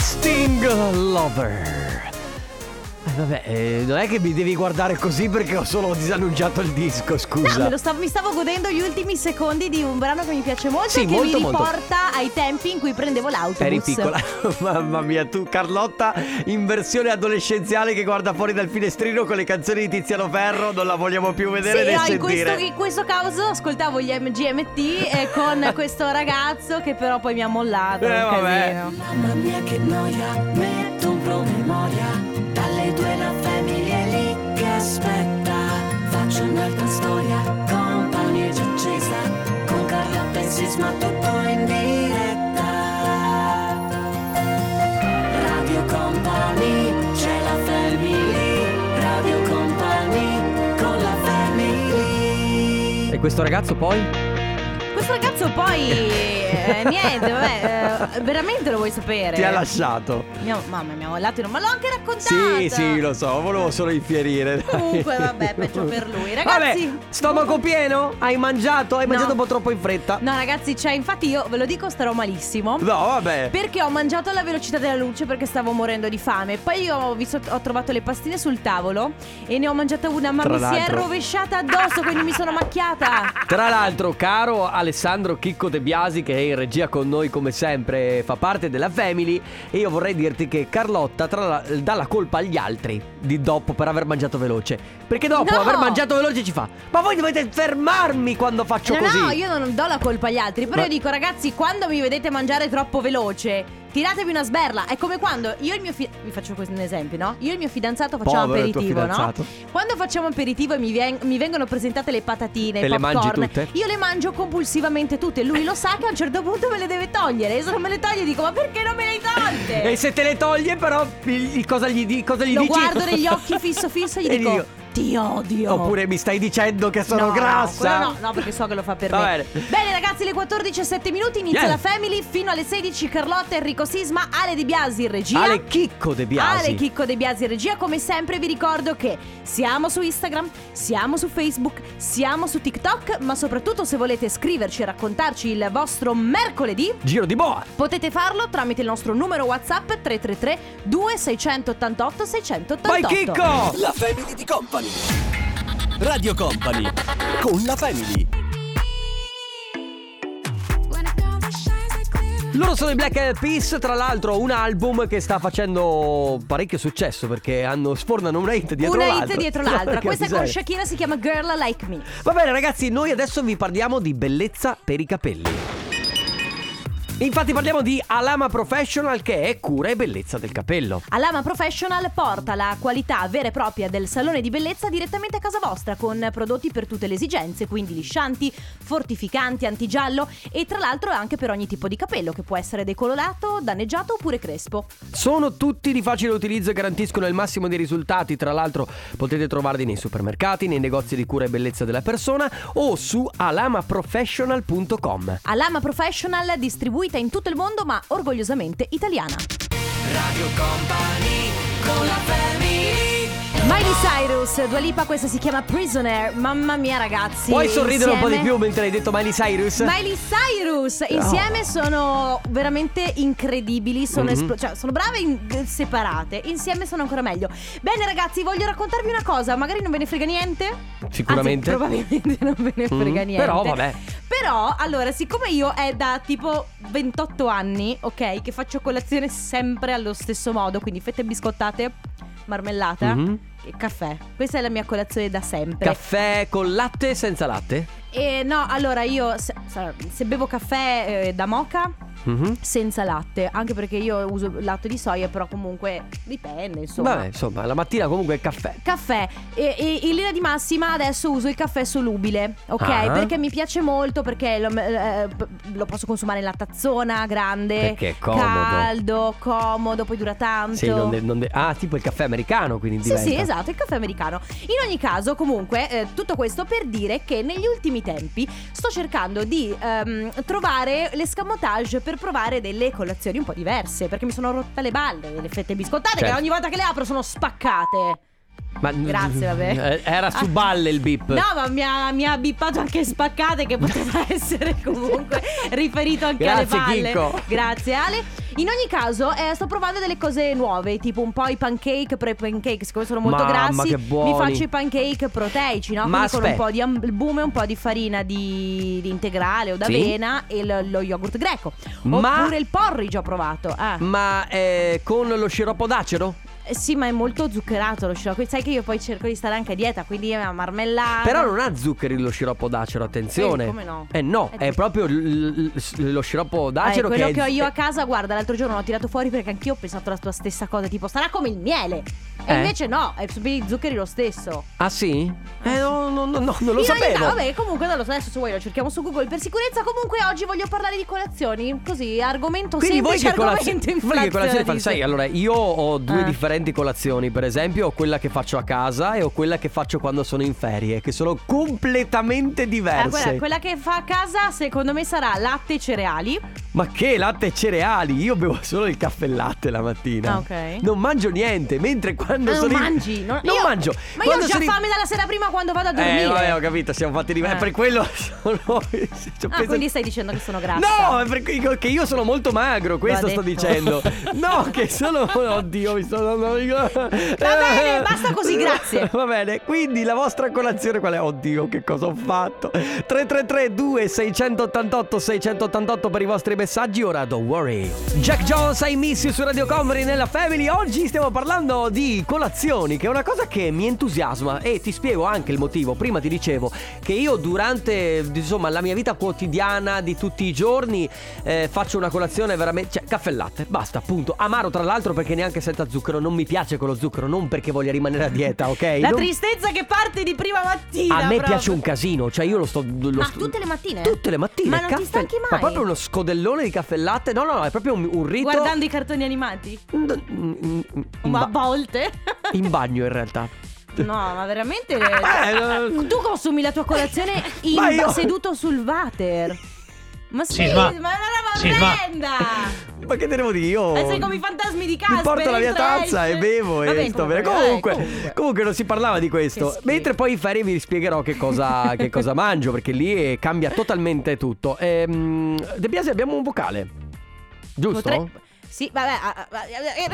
Christine lover. Eh, vabbè, eh, non è che mi devi guardare così perché ho solo disannunciato il disco, scusa. No, me lo stavo- mi stavo godendo gli ultimi secondi di un brano che mi piace molto Sì, e che molto, mi molto. riporta ai tempi in cui prendevo l'autobus. Eri piccola, mamma mia, tu Carlotta in versione adolescenziale che guarda fuori dal finestrino con le canzoni di Tiziano Ferro, non la vogliamo più vedere Sì, né no, in sentire. questo, in questo caso ascoltavo gli MGMT e con questo ragazzo che però poi mi ha mollato. Eh, vabbè. casino. Mamma mia che noia, metto un promemoria aspetta Faccio un'altra storia, compagnia già accesa. Con Carlotta e Sisma tutto in diretta. Radio Company, c'è la family. Radio Company, con la family. E questo ragazzo poi? Questo ragazzo poi eh, niente, vabbè, eh, veramente lo vuoi sapere? Ti ha lasciato. Mi ha- mamma mi ha mollato, ma l'ho anche raccontato. Sì, sì, lo so, volevo solo infierire. dai. Comunque, vabbè, peggio per lui. Vabbè, Ragazzi, stomaco pieno? Hai mangiato? Hai No. mangiato un po' troppo in fretta? No, ragazzi, cioè, infatti io ve lo dico, starò malissimo. No, vabbè. Perché ho mangiato alla velocità della luce perché stavo morendo di fame. Poi io ho, visto- ho trovato le pastine sul tavolo e ne ho mangiata una, ma Tra mi si è l'altro- rovesciata addosso, quindi mi sono macchiata. Tra l'altro, caro Alessandro Chicco De Biasi, che è in regia con noi come sempre, fa parte della Family, e io vorrei dirti che Carlotta la- dà la colpa agli altri di dopo per aver mangiato veloce. Perché dopo No! aver mangiato veloce ci fa, ma voi dovete fermarmi quando faccio No, così. no, io non do la colpa agli altri. Però Ma- io dico, ragazzi, quando mi vedete mangiare troppo veloce. Tiratevi una sberla, è come quando io e il mio fi- vi faccio questo un esempio, no? Io e il mio fidanzato facciamo Povero il tuo aperitivo, no? fidanzato. Quando facciamo aperitivo e mi, vien- mi vengono presentate le patatine, E i le mangi popcorn, tutte? io le mangio compulsivamente tutte. Lui lo sa che a un certo punto me le deve togliere. E se non me le toglie dico, ma perché non me le hai tolte? E se te le toglie, però, il- il- cosa gli, di- cosa gli Lo dici? guardo negli occhi fisso fisso e gli E dico- ti odio. Oppure mi stai dicendo che sono no, grassa? No, no, no, perché so che lo fa per Va me. bene. ragazzi, le 14 e 7 minuti inizia Yeah. la Family fino alle 16 Carlotta, Enrico Sisma, Ale De Biasi in regia. Ale Chicco De Biasi. Ale Chicco De Biasi in regia, come sempre vi ricordo che siamo su Instagram, siamo su Facebook, siamo su TikTok, ma soprattutto se volete scriverci e raccontarci il vostro mercoledì, Giro di boa. potete farlo tramite il nostro numero WhatsApp 333 2688 688. Vai Chicco! La Family di Company. Radio Company. Con la Family. Loro sono i Black Eyed Peas, tra l'altro un album che sta facendo parecchio successo perché hanno, sfornano una hit dietro Una l'altra. hit dietro l'altra. Questa con. Shakira si chiama Girl Like Me. Va bene ragazzi, noi adesso vi parliamo di bellezza per i capelli. Infatti parliamo di Alama Professional che è cura e bellezza del capello. Alama Professional porta la qualità vera e propria del salone di bellezza direttamente a casa vostra con prodotti per tutte le esigenze, quindi liscianti, fortificanti, antigiallo e tra l'altro anche per ogni tipo di capello che può essere decolorato, danneggiato oppure crespo. Sono tutti di facile utilizzo e garantiscono il massimo dei risultati. Tra l'altro potete trovarli nei supermercati, nei negozi di cura e bellezza della persona o su alamaprofessional.com. Alama Professional distribuita in tutto il mondo ma orgogliosamente italiana. Radio Company, con la family Miley Cyrus, Dua Lipa, questa si chiama Prisoner. Mamma mia ragazzi. Puoi sorridere un po' di insieme- più mentre hai detto Miley Cyrus? Miley Cyrus insieme sono veramente incredibili, sono, Mhm. esplo- cioè, sono brave in- separate, insieme sono ancora meglio. Bene ragazzi, voglio raccontarvi una cosa, magari non ve ne frega niente. Sicuramente. Anzi, probabilmente non ve ne frega Mm, niente. però, vabbè. Però, allora, siccome io è da tipo 28 anni, ok, che faccio colazione sempre allo stesso modo, quindi fette biscottate, marmellata Mhm. Caffè. Questa è la mia colazione da sempre. Caffè con latte senza latte? E no, allora io se, se bevo caffè eh, da moca Mhm. senza latte, anche perché io uso latte di soia, però comunque dipende, insomma. Vabbè, insomma, la mattina comunque è caffè. Caffè e, e in linea di massima adesso uso il caffè solubile, ok? Ah. Perché mi piace molto perché lo, eh, lo posso consumare in la tazzona grande, Perché è comodo. caldo, comodo, poi dura tanto. Sì, non de- non de- ah, tipo il caffè americano, quindi Sì, diventa. sì, esatto, il caffè americano. In ogni caso, comunque, eh, tutto questo per dire che negli ultimi tempi sto cercando di ehm, trovare l'escamotage per provare delle colazioni un po' diverse. Perché mi sono rotta le balle delle fette biscottate Certo. che ogni volta che le apro sono spaccate. Ma- Grazie, vabbè. Eh, Era su balle il bip. No, ma mi ha, mi ha bippato anche spaccate che poteva essere comunque riferito anche Grazie, alle balle. Chicco. Grazie Ale. In ogni caso, eh, sto provando delle cose nuove, tipo un po' i pancake, però i pancake, siccome sono molto Mamma, grassi, che buoni. mi faccio i pancake proteici, no? Ma Quindi con un aspetta. po' di albume, un po' di farina di, di integrale o d'avena e lo, lo yogurt greco. Ma- Oppure il porridge ho provato. Ah. Ma eh, con lo sciroppo d'acero? Eh, Sì, ma è molto zuccherato lo sciroppo. Sai che io poi cerco di stare anche a dieta, quindi è marmellata. Però non ha zuccheri lo sciroppo d'acero, attenzione. Eh, come no? Eh no, Eh, è proprio l- l- lo sciroppo Eh, d'acero quello che, che, è- ho io a casa, guarda, l'altro giorno l'ho tirato fuori perché anch'io ho pensato la tua stessa cosa, tipo sarà come il miele. E Eh? invece no, è su i zuccheri lo stesso. Ah sì? Eh no, no, no, no, non lo sapevo. realtà, vabbè, comunque non lo so, adesso se vuoi lo cerchiamo su Google per sicurezza. Comunque oggi voglio parlare di colazioni, così argomento Quindi voi semplice, argomento voi che colazione fate? inflazionista. Sai, allora io ho due Ah. Differenti colazioni, per esempio, ho quella che faccio a casa e ho quella che faccio quando sono in ferie, che sono completamente Eh, diverse. quella, quella che fa a casa secondo me sarà latte e cereali. Ma che latte e cereali? Io bevo solo il caffè e latte la mattina. Ah, ok. Non mangio niente, mentre quando Ah, non sono in- mangi? Non, Non io- mando. Ma io Quando ho già sono in- fame dalla sera prima quando vado a dormire. Eh, vabbè, ho capito, siamo fatti diversi. Eh. Per quello sono. ci ho Ah, preso- quindi stai dicendo che sono grassa. No, è per- che io sono molto magro, questo sto dicendo. No, che sono. Oddio, mi sto dando. Va bene, basta così, grazie. Va bene, quindi la vostra colazione qual è? Oddio, che cosa ho fatto? 333 2688 688 per i vostri messaggi. Ora, don't worry. Jack Jones, I miss you su Radio Comedy nella Family. Oggi stiamo parlando di colazioni, che è una cosa che mi entusiasma e ti spiego anche il motivo. Prima ti dicevo che io durante insomma la mia vita quotidiana di tutti i giorni eh, faccio una colazione veramente cioè caffè e latte, basta, punto. Amaro tra l'altro perché neanche senza zucchero, non mi piace con lo zucchero, non perché voglia rimanere a dieta, ok? La Non- tristezza che parte di prima mattina. a me proprio. piace un casino, cioè io lo sto lo Ma sto- tutte le mattine? Tutte le mattine, Ma non ti caffè- stanchi mai? Ma proprio uno scodellone di caffè e latte. No, no, no, è proprio un, un rito Guardando i cartoni animati? Mm, Ma a volte. in bagno in realtà. No, ma veramente. Eh, tu consumi la tua colazione in- io- seduto sul water. Ma sì, Sisma. ma è una roba orrenda. Ma che devo dire io? Eh, sei come i fantasmi di Mi Casper. porto la mia tazza e bevo e Vabbè, sto bene. comunque, Comunque, eh, comunque, non si parlava di questo. Mentre poi in ferie vi spiegherò che cosa, che cosa mangio, perché lì eh, cambia totalmente tutto. Ehm, De Biasi abbiamo un vocale. Giusto? Potrei- Sì, vabbè.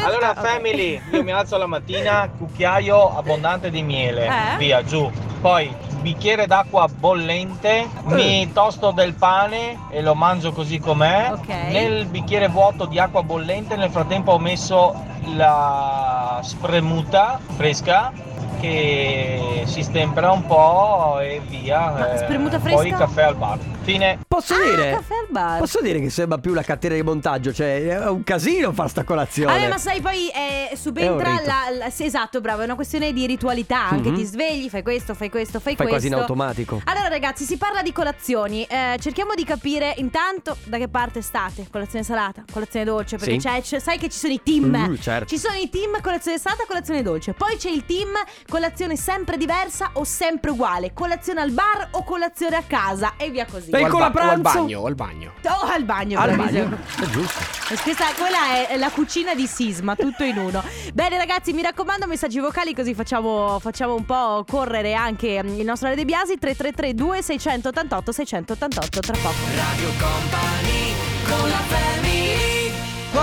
Allora, ah, ok. family, io mi alzo la mattina, cucchiaio abbondante di miele, Eh? via, giù. Poi, bicchiere d'acqua bollente, mi tosto del pane e lo mangio così com'è. Ok. Nel bicchiere vuoto di acqua bollente, nel frattempo ho messo la spremuta fresca che si stempera un po' e via. Ma eh, spremuta Poi fresca? caffè al bar. Fine. Posso Ah, dire? caffè al bar. Posso dire che sembra più la catena di montaggio, cioè è un casino far sta colazione. Vabbè, ma sai, poi eh, subentra la, la- sì, esatto, bravo, è una questione di ritualità. Anche Mhm. ti svegli, fai questo, fai questo, fai, Fai questo. quasi in automatico. Allora, ragazzi, si parla di colazioni. Eh, cerchiamo di capire intanto da che parte state. Colazione salata, colazione dolce. Perché Sì. c'è, c'è- sai che ci sono i team. Uh, certo. Ci sono i team colazione salata, colazione dolce. Poi c'è il team colazione sempre diversa o sempre uguale. Colazione al bar o colazione a casa. E via così. O al, con la ba- o al pranzo? bagno, o al bagno. O al bagno, Al bravissimo. bagno. È giusto. E Questa, quella è la cucina di Sisma, tutto in uno. Bene ragazzi, mi raccomando messaggi vocali così facciamo, facciamo un po' correre anche mm, il nostro Ale De Biasi 333 2688 688 tra poco.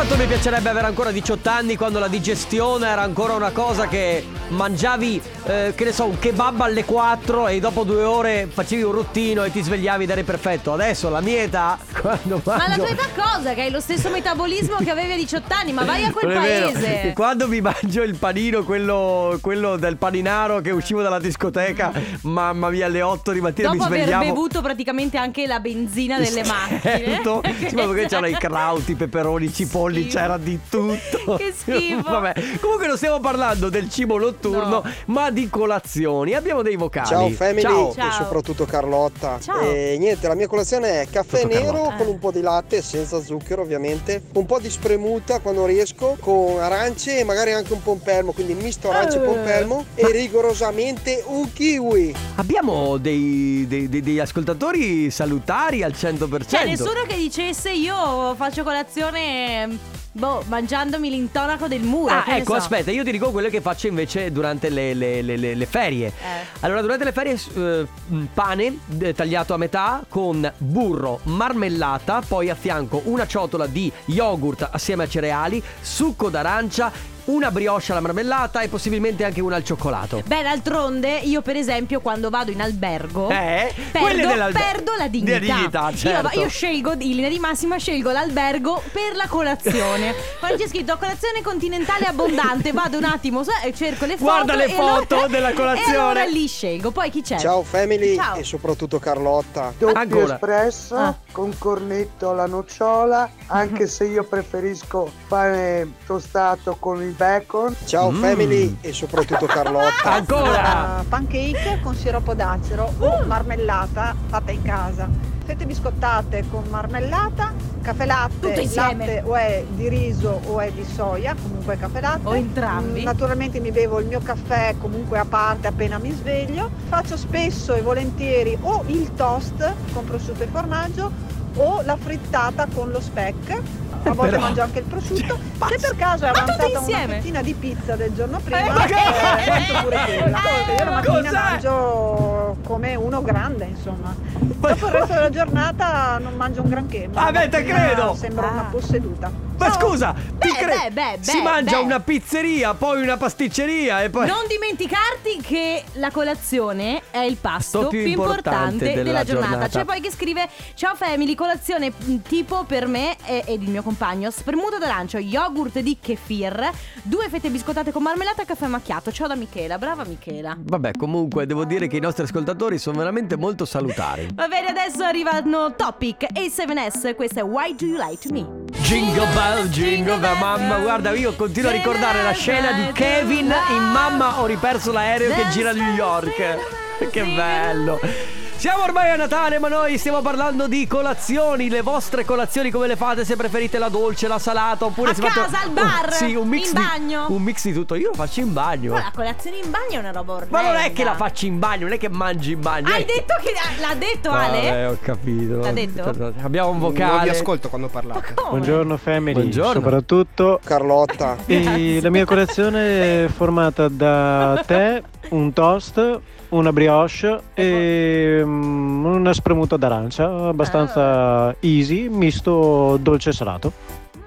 Quanto mi piacerebbe avere ancora 18 anni quando la digestione era ancora una cosa che mangiavi, eh, che ne so, un kebab alle 4 e dopo due ore facevi un ruttino e ti svegliavi ed eri perfetto. Adesso la mia età, quando Ma la mangio... tua età cosa? Che hai lo stesso metabolismo che avevi a 18 anni, ma vai a quel paese. Quando mi mangio il panino, quello, quello del paninaro che uscivo dalla discoteca, mamma mia, alle 8 di mattina Dopo mi aver svegliavo. bevuto praticamente anche la benzina delle macchine. Certo. Sì, ma perché c'erano i crauti, i peperoni, i cipolli, schifo. c'era di tutto. Che schifo. Vabbè, comunque non stiamo parlando del cibo notturno, No. ma di colazioni. Abbiamo dei vocali. Ciao family Ciao. Ciao. e soprattutto Carlotta. Ciao. E niente, la mia colazione è caffè Tutto nero Carlotta. con un po' di latte, senza zucchero ovviamente, un po' di spremuta quando riesco, con arance e magari anche un pompelmo, quindi misto arance Eh. e pompelmo e rigorosamente un kiwi. Abbiamo dei, dei- dei- degli ascoltatori salutari al 100%. Cioè, nessuno che dicesse io faccio colazione Boh, mangiandomi l'intonaco del muro. Ah, ecco, so. aspetta, io ti dico quello che faccio invece durante le, le- le- le- ferie. Eh. Allora, durante le ferie, eh, pane eh, tagliato a metà con burro, marmellata, poi a fianco una ciotola di yogurt assieme a cereali, succo d'arancia, una brioche alla marmellata e possibilmente anche una al cioccolato. Beh, d'altronde, io per esempio quando vado in albergo Eh, perdo, perdo la dignità. della dignità, Io- certo. Io, scelgo, in linea di massima, scelgo l'albergo per la colazione. Quando c'è scritto colazione continentale abbondante, vado un attimo e cerco le foto. Guarda le foto allora- della colazione. E allora lì scelgo. Poi chi c'è? Ciao family Ciao. e soprattutto Carlotta. Doppio Ancora. espresso Ah. con cornetto alla nocciola, anche se io preferisco pane tostato con il bacon. Ciao Mm. family e soprattutto Carlotta. Ancora! Uh, pancake con siroppo d'acero o marmellata fatta in casa. Fette biscottate con marmellata, caffè latte, latte o è di riso o è di soia, comunque caffè latte. O entrambi. Mm, Naturalmente mi bevo il mio caffè comunque a parte appena mi sveglio. Faccio spesso e volentieri o il toast con prosciutto e formaggio o la frittata con lo speck. A volte Però- mangio anche il prosciutto. Cioè, Se per caso è avanzata una fettina di pizza del giorno Eh, prima, ma che- eh, mangio pure quella. Eh, Io la ma mattina cos'è? mangio come uno grande, insomma. Dopo il resto della giornata non mangio un granché. ma Ah, beh, te credo. Sembra Ah. una posseduta. Ma Ciao. scusa, ti Beh, cre- beh, beh, si mangia beh. una pizzeria, poi una pasticceria e poi... Non dimenticarti che la colazione è il pasto Sto più più, importante importante, della giornata. giornata. C'è poi che scrive: Ciao family, colazione mh, tipo per me e, ed il mio compagno: spremuto d'arancio, yogurt di kefir, due fette biscottate con marmellata e caffè macchiato. Ciao da Michela, brava Michela. Vabbè, comunque devo dire che i nostri ascoltatori sono veramente molto salutari. Va bene, adesso arrivano Topic e 7S. Questo è Why Do You Lie to Me? Jingle bell, jingle bell, mamma, guarda, io continuo a ricordare la scena di Kevin in Mamma ho riperso l'aereo che gira a New York. Che bello. Siamo ormai a Natale, ma noi stiamo parlando di colazioni. Le vostre colazioni come le fate? Se preferite la dolce, la salata, oppure A se fate casa, al bar, un- sì, un mix in di, bagno. Un mix di tutto. Io lo faccio in bagno. Ma la colazione in bagno è una roba orrenda. Ma non è che la faccio in bagno, non è che mangi in bagno. Hai è- detto che l'ha detto Vabbè, Ale? ho capito. L'ha detto? Abbiamo un vocale. Non vi ascolto quando parlate. Buongiorno family, Buongiorno. soprattutto Carlotta. e la mia colazione è formata da tè, un toast, una brioche e mm, una spremuta d'arancia, abbastanza easy, misto dolce e salato.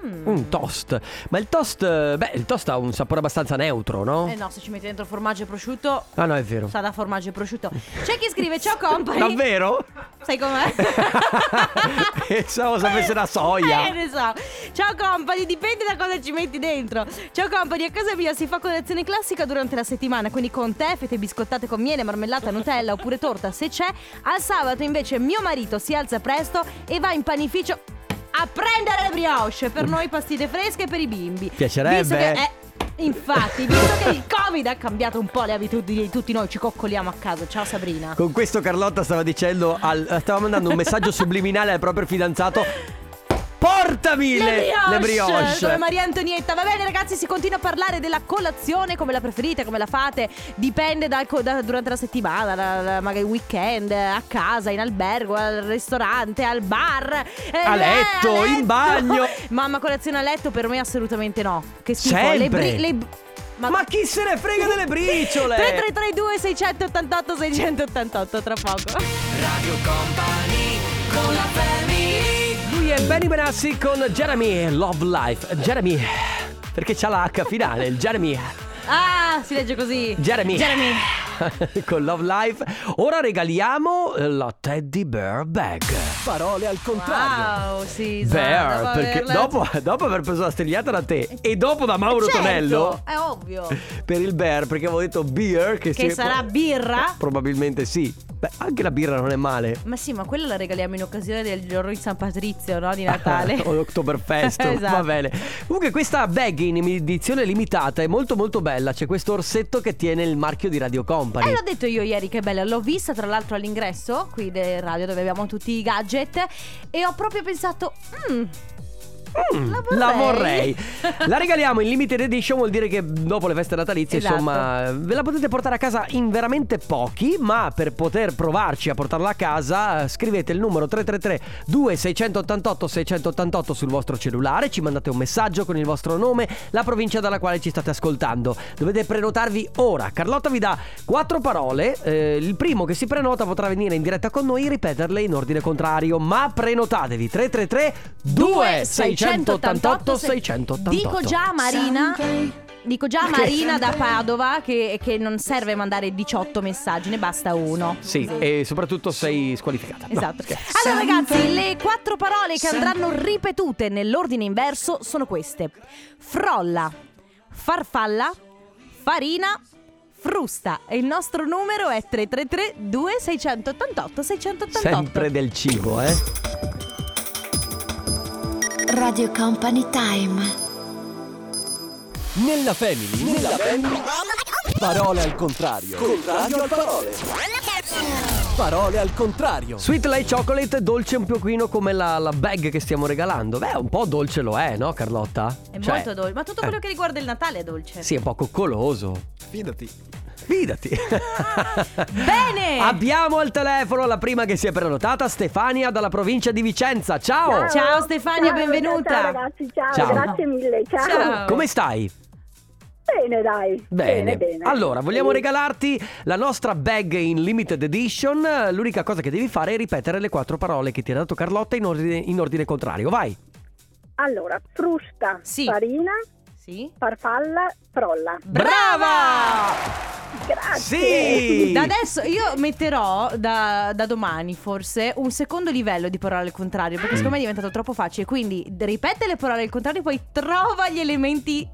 Mm. Un toast. Ma il toast, eh, beh, il toast ha un sapore abbastanza neutro, no? Eh no, se ci metti dentro formaggio e prosciutto, Ah no, è vero. sa da formaggio e prosciutto. C'è chi scrive ciao company. Davvero? Sai com'è? Pensavo sapesse la Eh, soia. ne so. Ciao company, dipende da cosa ci metti dentro. Ciao company, a casa mia si fa colazione classica durante la settimana, quindi con tè, fette biscottate con miele, marmellata, Nutella oppure torta se c'è. Al sabato invece mio marito si alza presto e va in panificio a prendere le brioche per noi pastine fresche per i bimbi. Piacerebbe. Visto che, eh, infatti, visto che il Covid ha cambiato un po' le abitudini di tutti noi, ci coccoliamo a casa. Ciao Sabrina. Con questo Carlotta stava dicendo, al- stava mandando un messaggio subliminale al proprio fidanzato. Portami le, le brioche. Come Maria Antonietta. Va bene, ragazzi, si continua a parlare della colazione, come la preferite, come la fate. Dipende dal da- durante la settimana, da- da- magari weekend, a casa, in albergo, al ristorante, al bar. eh, A letto, in bagno. Mamma, colazione a letto per me assolutamente no. Che schifo. Le Sempre. bri- le- Ma chi se ne frega delle briciole? 3332 688 688 tra poco. Lui è Benny Benassi con Jeremy Love Life. Jeremy, perché c'ha la H finale, il Jeremy. Ah, si legge così. Jeremy. Jeremy. con Love Life. Ora regaliamo la Teddy Bear Bag. Parole al contrario. Wow, sì, Bear, dopo perché averla- dopo, dopo aver preso la strigliata da te e dopo da Mauro Certo, Tonello È ovvio. per il bear, perché avevo detto beer che, Che si- sarà birra? Probabilmente sì. Beh, anche la birra non è male. Ma sì, ma quella la regaliamo in occasione del giorno di San Patrizio, no? Di Natale. o Oktoberfest, Esatto. va bene. Comunque questa bag in edizione limitata è molto molto bella. C'è questo orsetto che tiene il marchio di Radio Company. Eh, l'ho detto io ieri che bella, l'ho vista tra l'altro all'ingresso qui del radio dove abbiamo tutti i gadget e ho proprio pensato, "Mm, Mm, La la vorrei. La regaliamo in limited edition, vuol dire che dopo le feste natalizie, Esatto. insomma, ve la potete portare a casa in veramente pochi, ma per poter provarci a portarla a casa, scrivete il numero 333 2688 688 sul vostro cellulare, ci mandate un messaggio con il vostro nome, la provincia dalla quale ci state ascoltando. Dovete prenotarvi ora. Carlotta vi dà quattro parole, eh, il primo che si prenota potrà venire in diretta con noi e ripeterle in ordine contrario, ma prenotatevi 333 2688 688. Dico già a Marina. Dico già a Marina da Padova che, che non serve mandare 18 messaggi, ne basta uno. Sì, e soprattutto sei squalificata. No, Esatto. scherzo. allora ragazzi, le quattro parole che andranno ripetute nell'ordine inverso sono queste. Frolla, farfalla, farina, frusta. E il nostro numero è 333 2688 688. Sempre del cibo, eh? Radio Company Time. Nella family, nella family. Parole al contrario. Contrario al parole. Parole al contrario. Sweet Light Chocolate, dolce un pochino come la, la bag che stiamo regalando. Beh, un po' dolce lo è, no Carlotta? È Cioè, molto dolce, ma tutto eh, quello che riguarda il Natale è dolce. Sì, è un po' coccoloso. Fidati. Fidati. Bene! Abbiamo al telefono la prima che si è prenotata, Stefania dalla provincia di Vicenza. Ciao! Ciao Stefania, Ciao, benvenuta. Ciao ragazzi, ciao, Ciao. grazie mille. Ciao. Ciao. Come stai? Bene, dai. Bene. bene. Allora, vogliamo Sì. regalarti la nostra bag in limited edition. L'unica cosa che devi fare è ripetere le quattro parole che ti ha dato Carlotta in ordine, in ordine contrario. Vai. Allora, frusta, Sì. farina, Sì? farfalla, frolla. Brava! Grazie. Sì! Da adesso io metterò da, da domani forse un secondo livello di parole al contrario perché secondo me è diventato troppo facile. Quindi ripete le parole al contrario, poi trova gli elementi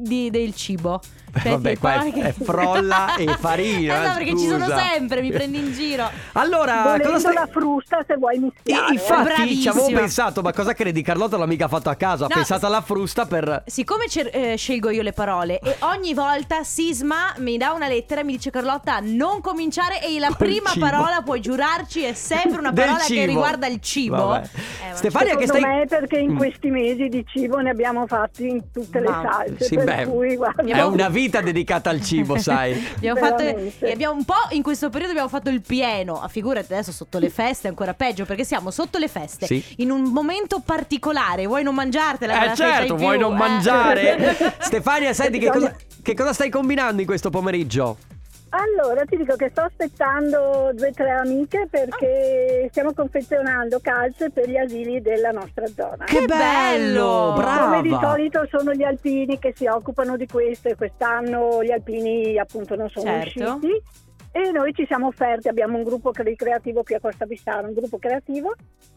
di- del cibo. Cioè, Vabbè, qua è- che- è frolla e farina, Eh no, perché ci sono scusa. sempre, mi prendi in giro. Allora, Volendo cosa stai... la frusta se vuoi mischiare. eh. Infatti ci avevo pensato, ma cosa credi? Carlotta l'ha mica fatto a caso, ha No, pensato alla frusta per... Siccome eh, scelgo io le parole e ogni volta Sisma mi dà una lettera e mi dice Carlotta non cominciare e la Col prima cibo. parola puoi giurarci è sempre una parola che riguarda il cibo. Eh, ma- Stefania che Secondo stai... me perché in Mm. questi mesi di cibo ne abbiamo fatti in tutte le Ma- salse. Sì, beh, cui, guarda, è una vita dedicata al cibo, sai. Abbiamo fatto e abbiamo un po' in questo periodo abbiamo fatto il pieno. Ah, Figurati adesso sotto le feste è ancora peggio perché siamo sotto le feste Sì. in un momento particolare. Vuoi non mangiartela? Eh certo, vuoi più, non eh? mangiare? Stefania, senti che cosa, che cosa stai combinando in questo pomeriggio? Allora ti dico che sto aspettando due o tre amiche perché stiamo confezionando calze per gli asili della nostra zona. Che bello! Come di Brava! solito sono gli alpini che si occupano di questo e quest'anno gli alpini appunto non sono Certo. usciti e noi ci siamo offerti, abbiamo un gruppo cre- creativo qui a Costa Bissaro, un gruppo creativo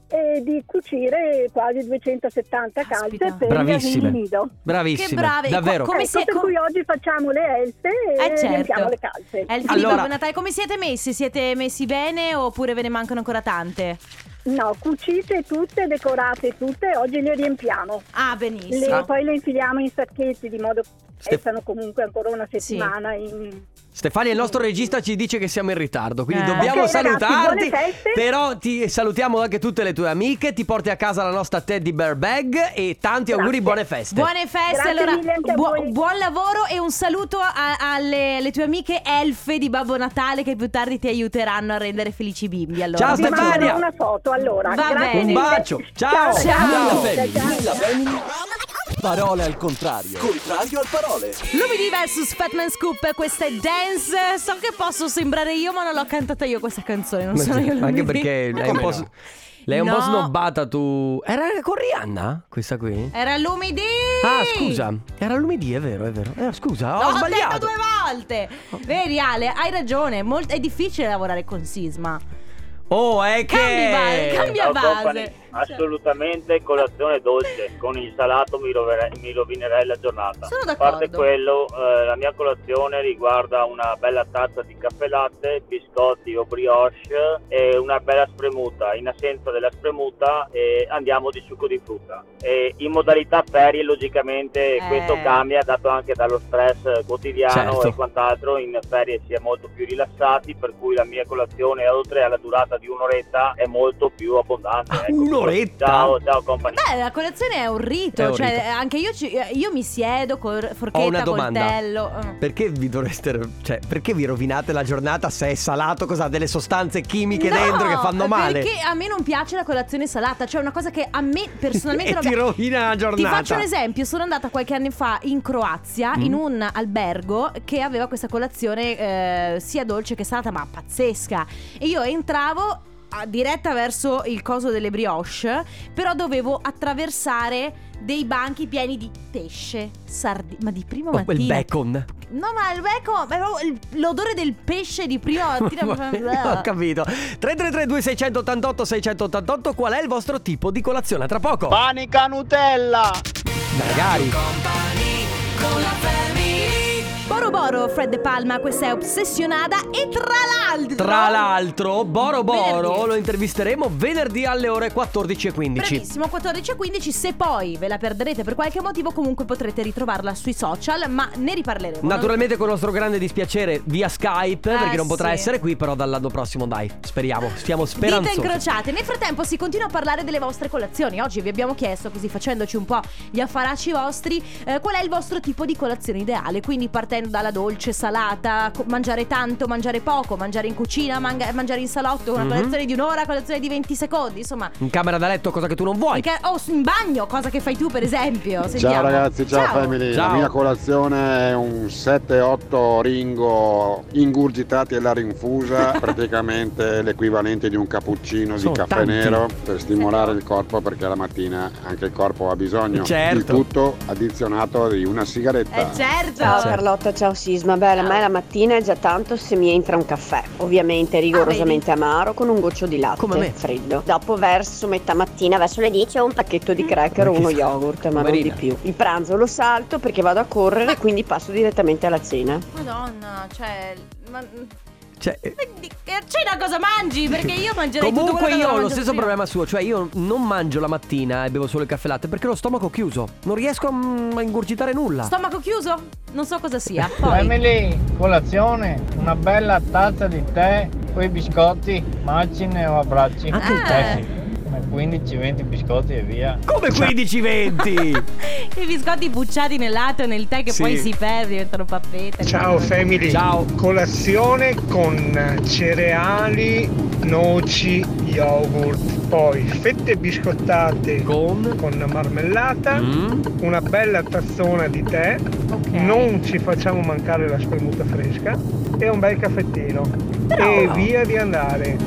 e di cucire quasi 270 calze per Bravissime. nido. Bravissime, Che brave. davvero. Co- come Ecco, si- per com- cui oggi facciamo le elfe e Eh, certo. riempiamo le calze. Il film Allora- di Babbo Natale. Come siete messi? Siete messi bene oppure ve ne mancano ancora tante? No, cucite tutte, decorate tutte, oggi le riempiamo. Ah, Le- benissimo. poi le infiliamo in sacchetti di modo che Ste- restano comunque ancora una settimana in... Stefania, il nostro regista ci dice che siamo in ritardo, quindi Eh. dobbiamo Ok, ragazzi, salutarti. feste. Però ti salutiamo anche tutte le tue amiche, ti porti a casa la nostra Teddy Bear Bag e tanti auguri, Grazie. buone feste. Buone feste, Grazie allora voi. buon lavoro e un saluto a- alle, alle tue amiche elfe di Babbo Natale che più tardi ti aiuteranno a rendere felici i bimbi. Allora. Ciao, Vi Stefania. una foto allora. Va Grazie bene. Un bacio. Ciao. Ciao. Ciao. family, Ciao. nella family. Parole al contrario. Contrario al parole. Lumidi vs Fatman Scoop, questa è Dance. So che posso sembrare io, ma non l'ho cantata io questa canzone. Non sono io Anche Lumidi. perché lei è un po', no? lei è un po' No. snobbata tu. Era con Rihanna questa qui? Era Lumidi. Ah, scusa. Era lunedì, è vero, è vero. Eh, scusa, ho L'ho sbagliato. detto due volte. Vedi Ale, hai ragione. Molt- è difficile lavorare con Sisma. Oh, è che Cambi base, cambia base. Company. Assolutamente colazione dolce, con il salato mi, rovere- mi rovinerei la giornata. Sono A parte d'accordo. quello, eh, la mia colazione riguarda una bella tazza di caffè latte, biscotti o brioche e una bella spremuta. In assenza della spremuta eh, andiamo di succo di frutta. E in modalità ferie logicamente Eh. questo cambia dato anche dallo stress quotidiano Certo. e quant'altro. In ferie si è molto più rilassati per cui la mia colazione oltre alla durata di un'oretta è molto più abbondante. ecco. Un'oretta? Ciao, ciao compagnia. Beh, la colazione è un rito, È un cioè rito. anche io, ci- io mi siedo con Ho forchetta, domanda. coltello. eh. Perché vi dovreste. Cioè, perché vi rovinate la giornata se è salato? Cosa ha delle sostanze chimiche No, dentro che fanno male? Perché a me non piace la colazione salata, cioè una cosa che a me personalmente E non ti piace. rovina la Ti giornata. faccio un esempio, sono andata qualche anno fa in Croazia Mm. in un albergo che aveva questa colazione eh, sia dolce che salata, ma pazzesca. E io entravo diretta verso il coso delle brioche, però dovevo attraversare dei banchi pieni di pesce, sardine, ma di prima Oh, quel mattina. bacon. No, ma il bacon, però il- l'odore del pesce di prima mattina mi fa- Ho capito 3332 688 688 Qual è il vostro tipo di colazione? Tra poco Panica Nutella! Magari Boro Boro, Fred De Palma, questa è Obsessionata e tra l'altro Tra l'altro Boro Boro Venerdì. lo intervisteremo venerdì alle ore 14.15 Bravissimo, 14 e 15 Se poi ve la perderete per qualche motivo Comunque potrete ritrovarla sui social Ma ne riparleremo Naturalmente con il nostro grande dispiacere via Skype Eh, Perché non potrà sì. essere qui Però dall'anno prossimo dai Speriamo Stiamo Dita speranzosi. incrociate. Nel frattempo si continua a parlare delle vostre colazioni. Oggi vi abbiamo chiesto Così facendoci un po' gli affaracci vostri eh, Qual è il vostro tipo di colazione ideale? Quindi partendo dalla dolce, salata co- Mangiare tanto, mangiare poco Mangiare in cucina, manga- mangiare in salotto Una Mhm. colazione di un'ora, colazione di 20 secondi Insomma In camera da letto cosa che tu non vuoi Perché- O in bagno, cosa che fai tu per esempio Sentiamo. Ciao ragazzi, ciao, family. Ciao. La mia colazione è un 7-8 ringo ingurgitati alla rinfusa, praticamente l'equivalente di un cappuccino Sono di caffè tanti. nero per stimolare il corpo perché la mattina anche il corpo ha bisogno. Certo. Il tutto addizionato di una sigaretta. Eh certo Ciao Carlotta, ciao Sisma. Beh, a me la mattina è già tanto se mi entra un caffè. Ovviamente rigorosamente amaro con un goccio di latte Come me. freddo. Dopo verso metà mattina, verso le 10, ho un pacchetto di cracker o uno yogurt, ma non di più. Il pranzo lo salto perché vado a correre, quindi passo direttamente alla cena. Madonna, cioè. Ma. Cioè eh, A cena cosa mangi? Perché io mangerei tutto Comunque quello che io ho avevo lo stesso prima. problema suo Cioè io non mangio la mattina e bevo solo il caffè latte Perché ho lo stomaco chiuso Non riesco a, mm, a ingurgitare nulla Stomaco chiuso? Non so cosa sia. Poi. Emily, colazione, una bella tazza di tè, poi biscotti, macine o abbracci. Anche il tè? Eh sì, come 15-20 biscotti e via. Come 15-20 I biscotti bucciati nel latte o nel tè che Sì. poi si perdono, diventano pappette. Ciao family, Ciao. colazione con cereali, noci, yogurt, poi fette biscottate Con con marmellata, Mm. una bella tazzona di tè, Ok. non ci facciamo mancare la spremuta fresca e un bel caffettino. E via di andare.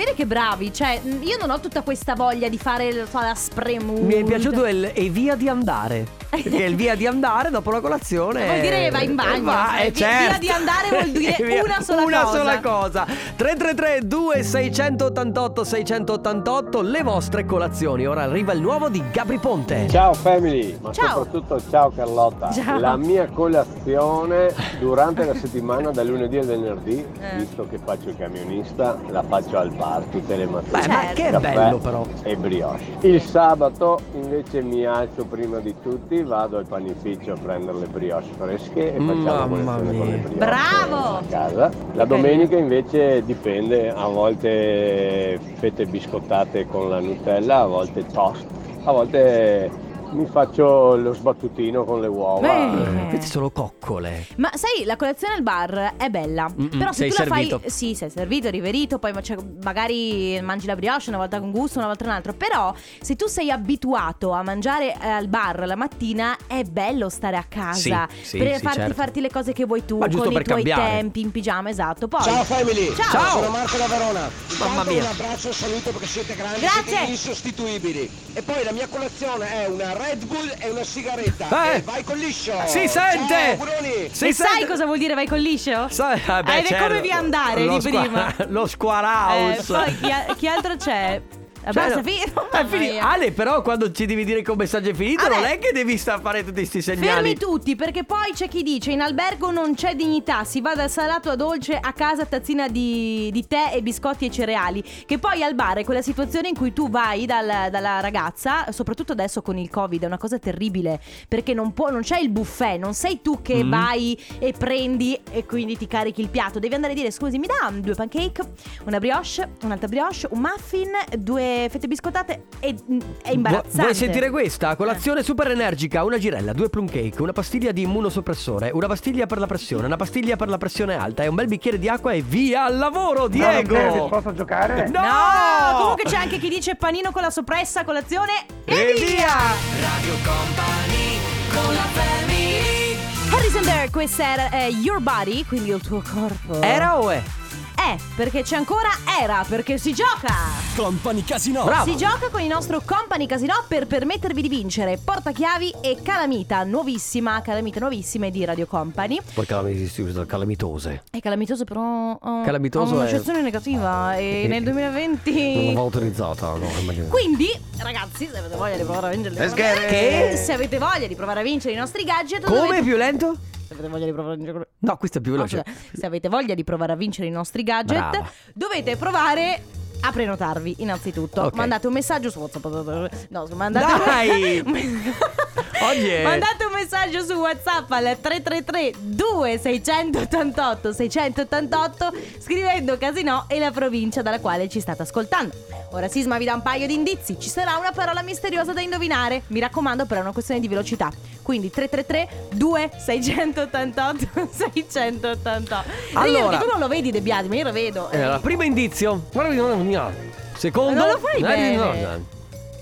Vedi che bravi, cioè io non ho tutta questa voglia di fare so, la spremuta. Mi è piaciuto il e via di andare Perché il via di andare dopo la colazione Vuol dire vai in bagno, Va, cioè, eh, via- certo. via di andare vuol dire Via- una sola una cosa. sola cosa 333 2688 688 Le vostre colazioni Ora arriva il nuovo di Gabri Ponte Ciao family, ma Ciao. soprattutto ciao Carlotta. Ciao. La mia colazione durante la settimana dal lunedì al venerdì, Eh. visto che faccio il camionista, la faccio al bar tutte le mattine. Beh ma che Caffè bello però E brioche. Il sabato invece mi alzo prima di tutti, vado al panificio a prendere le brioche fresche e facciamo la Mamma colazione con le mia. brioche Bravo! a casa. La domenica invece dipende, a volte fette biscottate con la Nutella, a volte toast, a volte mi faccio lo sbattutino con le uova. Beh. Queste sono coccole Ma sai, la colazione al bar è bella. Mm-mm, Però se sei tu la servito. fai. Sì, sei servito, riverito. Poi cioè, magari mangi la brioche una volta con gusto, una volta un altro. Però se tu sei abituato a mangiare eh, al bar la mattina, è bello stare a casa. Sì, sì, per sì, farti, certo. farti le cose che vuoi tu, Ma con i tuoi cambiare. tempi, in pigiama, esatto. Poi. Ciao family, Ciao. sono Marco da Verona. Mamma mia. Un abbraccio e saluto perché siete grandi, Grazie. siete insostituibili. E poi la mia colazione è una Red Bull e una sigaretta. Eh. E vai con liscio. Si sente! Ciao. Si e sai sente- cosa vuol dire vai con liscio? Sai, eh, beh, ed è certo. come vi andare lo di squa- prima. Lo square Eh, house poi chi, a- chi altro c'è? Cioè, Basta, no, fi- è Mamma finito. Ale, però, quando ci devi dire che un messaggio è finito, Vabbè. non è che devi sta a fare tutti questi segnali. Fermi tutti perché poi c'è chi dice in albergo non c'è dignità, si va dal salato a dolce, a casa tazzina di, di tè e biscotti e cereali. Che poi al bar è quella situazione in cui tu vai dal- dalla ragazza, soprattutto adesso con il covid, è una cosa terribile perché non, può, non c'è il buffet, non sei tu che Mm. vai e prendi e quindi ti carichi il piatto. Devi andare a dire scusi mi dà due pancake, una brioche, un'altra brioche, un muffin, due le fette biscottate è, è imbarazzante. Vuoi sentire questa? Colazione super energica, una girella, due plum cake, una pastiglia di immunosoppressore, una pastiglia per la pressione, una pastiglia per la pressione alta e un bel bicchiere di acqua e via al lavoro, Diego! Posso giocare? No! No! Comunque c'è anche chi dice panino con la soppressa, colazione e, E via! via! Radio Company con la family Harrison There, questa era eh, Your Body, quindi il tuo corpo. Era o è? È, perché c'è ancora era, perché si gioca! Company Casino. Si gioca con il nostro Company Casino per permettervi di vincere portachiavi e calamita, nuovissima, calamita nuovissime di Radio Company. Poi calamitose. calamitose. È calamitoso però oh, Calamitoso ha è- un'accezione negativa e nel Non 2020... va autorizzata, no. immagino. Quindi, ragazzi, se avete voglia di provare a vincere Let's get it. Se avete voglia di provare a vincere i nostri gadget Come dovete- più lento? Se avete voglia di provare a vincere No, questo è più No, veloce. scusa, se avete voglia di provare a vincere i nostri gadget, Brava. dovete provare a prenotarvi innanzitutto. Ok. Mandate un messaggio su WhatsApp. No, mandate Dai! Oggi è- Mandate un messaggio su WhatsApp al 333 2688 688 scrivendo Casino e la provincia dalla quale ci state ascoltando. Ora Sisma vi dà un paio di indizi, ci sarà una parola misteriosa da indovinare. Mi raccomando, però è una questione di velocità. Quindi 333 2688 688. Allora. Tu non lo vedi De Biasi, ma io lo vedo. Eh, Allora, primo indizio. Guarda, no, no, no. Secondo. Non lo fai Eh, bene. no, no.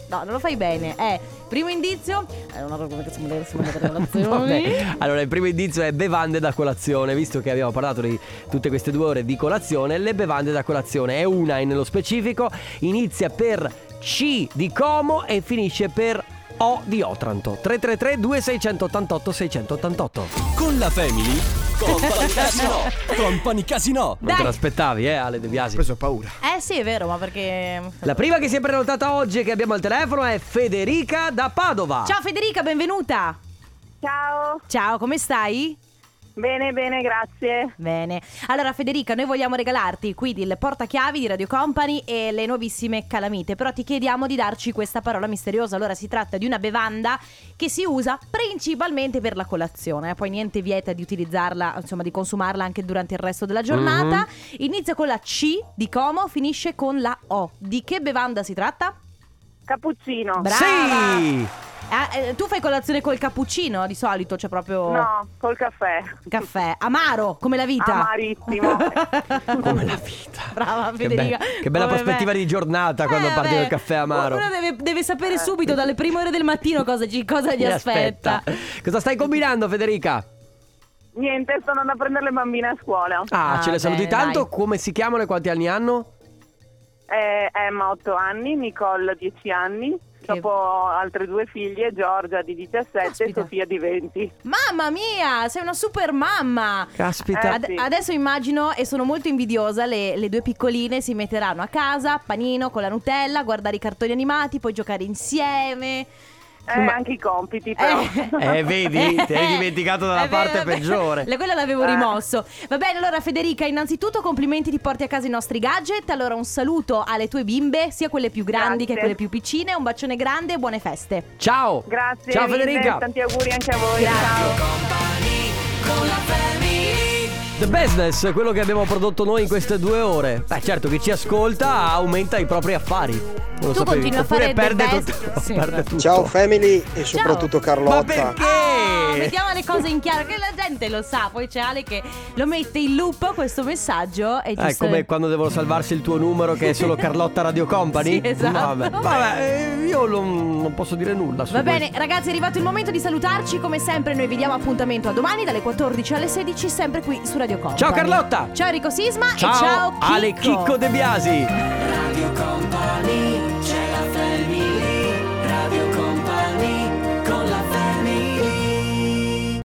No, non lo fai bene. Eh, primo indizio. È una roba che relazioni. Vabbè. Allora, il primo indizio è bevande da colazione. Visto che abbiamo parlato di tutte queste due ore di colazione, le bevande da colazione è una e nello specifico. Inizia per C di Como e finisce per O di Otranto. 333 2688 688. Con la family. Company Casino. Company Casino. Non te l'aspettavi, eh, Ale De Biasi? Preso paura. Eh sì, è vero, ma perché. La prima che si è prenotata oggi e che abbiamo al telefono è Federica da Padova. Ciao Federica, benvenuta. Ciao, Ciao, come stai? Bene, bene, grazie. Bene. Allora Federica, noi vogliamo regalarti quindi il portachiavi di Radio Company e le nuovissime calamite, però ti chiediamo di darci questa parola misteriosa. Allora si tratta di una bevanda che si usa principalmente per la colazione, poi niente vieta di utilizzarla, insomma di consumarla anche durante il resto della giornata. Inizia con la C di Como, finisce con la O. Di che bevanda si tratta? Cappuccino. Brava! Sì! Ah, eh, tu fai colazione col cappuccino di solito, cioè proprio No, col caffè. caffè amaro, come la vita. Amarissimo. Come la vita. Brava Che, Federica. be- che bella Come prospettiva me. di giornata quando Eh, vabbè. del caffè amaro. Uno deve, deve sapere subito dalle prime ore del mattino cosa, ci- cosa gli Mi aspetta. Cosa stai combinando, Federica? Niente, sto andando a prendere le bambine a scuola. Ah, Ah, ce le saluti bene, tanto. dai. Come si chiamano e quanti anni hanno? Eh, Emma 8 anni, Nicole 10 anni, dopo altre due figlie, Giorgia di 17 e Caspita. Sofia di 20. Mamma mia, sei una super mamma. Caspita. Eh, Ad- sì. Adesso immagino e sono molto invidiosa, le, le due piccoline si metteranno a casa, panino con la Nutella, guardare i cartoni animati, poi giocare insieme. Eh, anche i compiti però. Eh, vedi? Ti hai dimenticato dalla vero, parte è vero. peggiore. La- Quella l'avevo Eh. rimosso. Va bene, allora Federica, innanzitutto complimenti ti porti a casa i nostri gadget. Allora un saluto alle tue bimbe, sia quelle più grandi che Grazie. quelle più piccine. Un bacione grande e buone feste. Ciao. Grazie. Ciao mille, Federica. Tanti auguri anche a voi. Ciao. The Business, quello che abbiamo prodotto noi in queste due ore. Beh, certo, chi ci ascolta aumenta i propri affari. Non lo Tu sapevi. continui a Oppure fare The perde Best- tutto. Sì, perde tutto. Ciao family e soprattutto Ma Carlotta. perché? Mettiamo le cose in chiaro, che la gente lo sa. Poi c'è Ale che lo mette in loop questo messaggio. E È giusto- come quando devono salvarsi il tuo numero che è solo Carlotta Radio Company? Sì, esatto. Vabbè, Vabbè, eh, io non, non posso dire nulla su Va questo. bene, ragazzi, è arrivato il momento di salutarci. Come sempre, noi vi diamo appuntamento a domani dalle 14 alle 16, sempre qui su Radio Company. Ciao, Carlotta! Ciao Enrico Sisma Ciao, e ciao Chicco. Ale Chicco De Biasi. Radio Company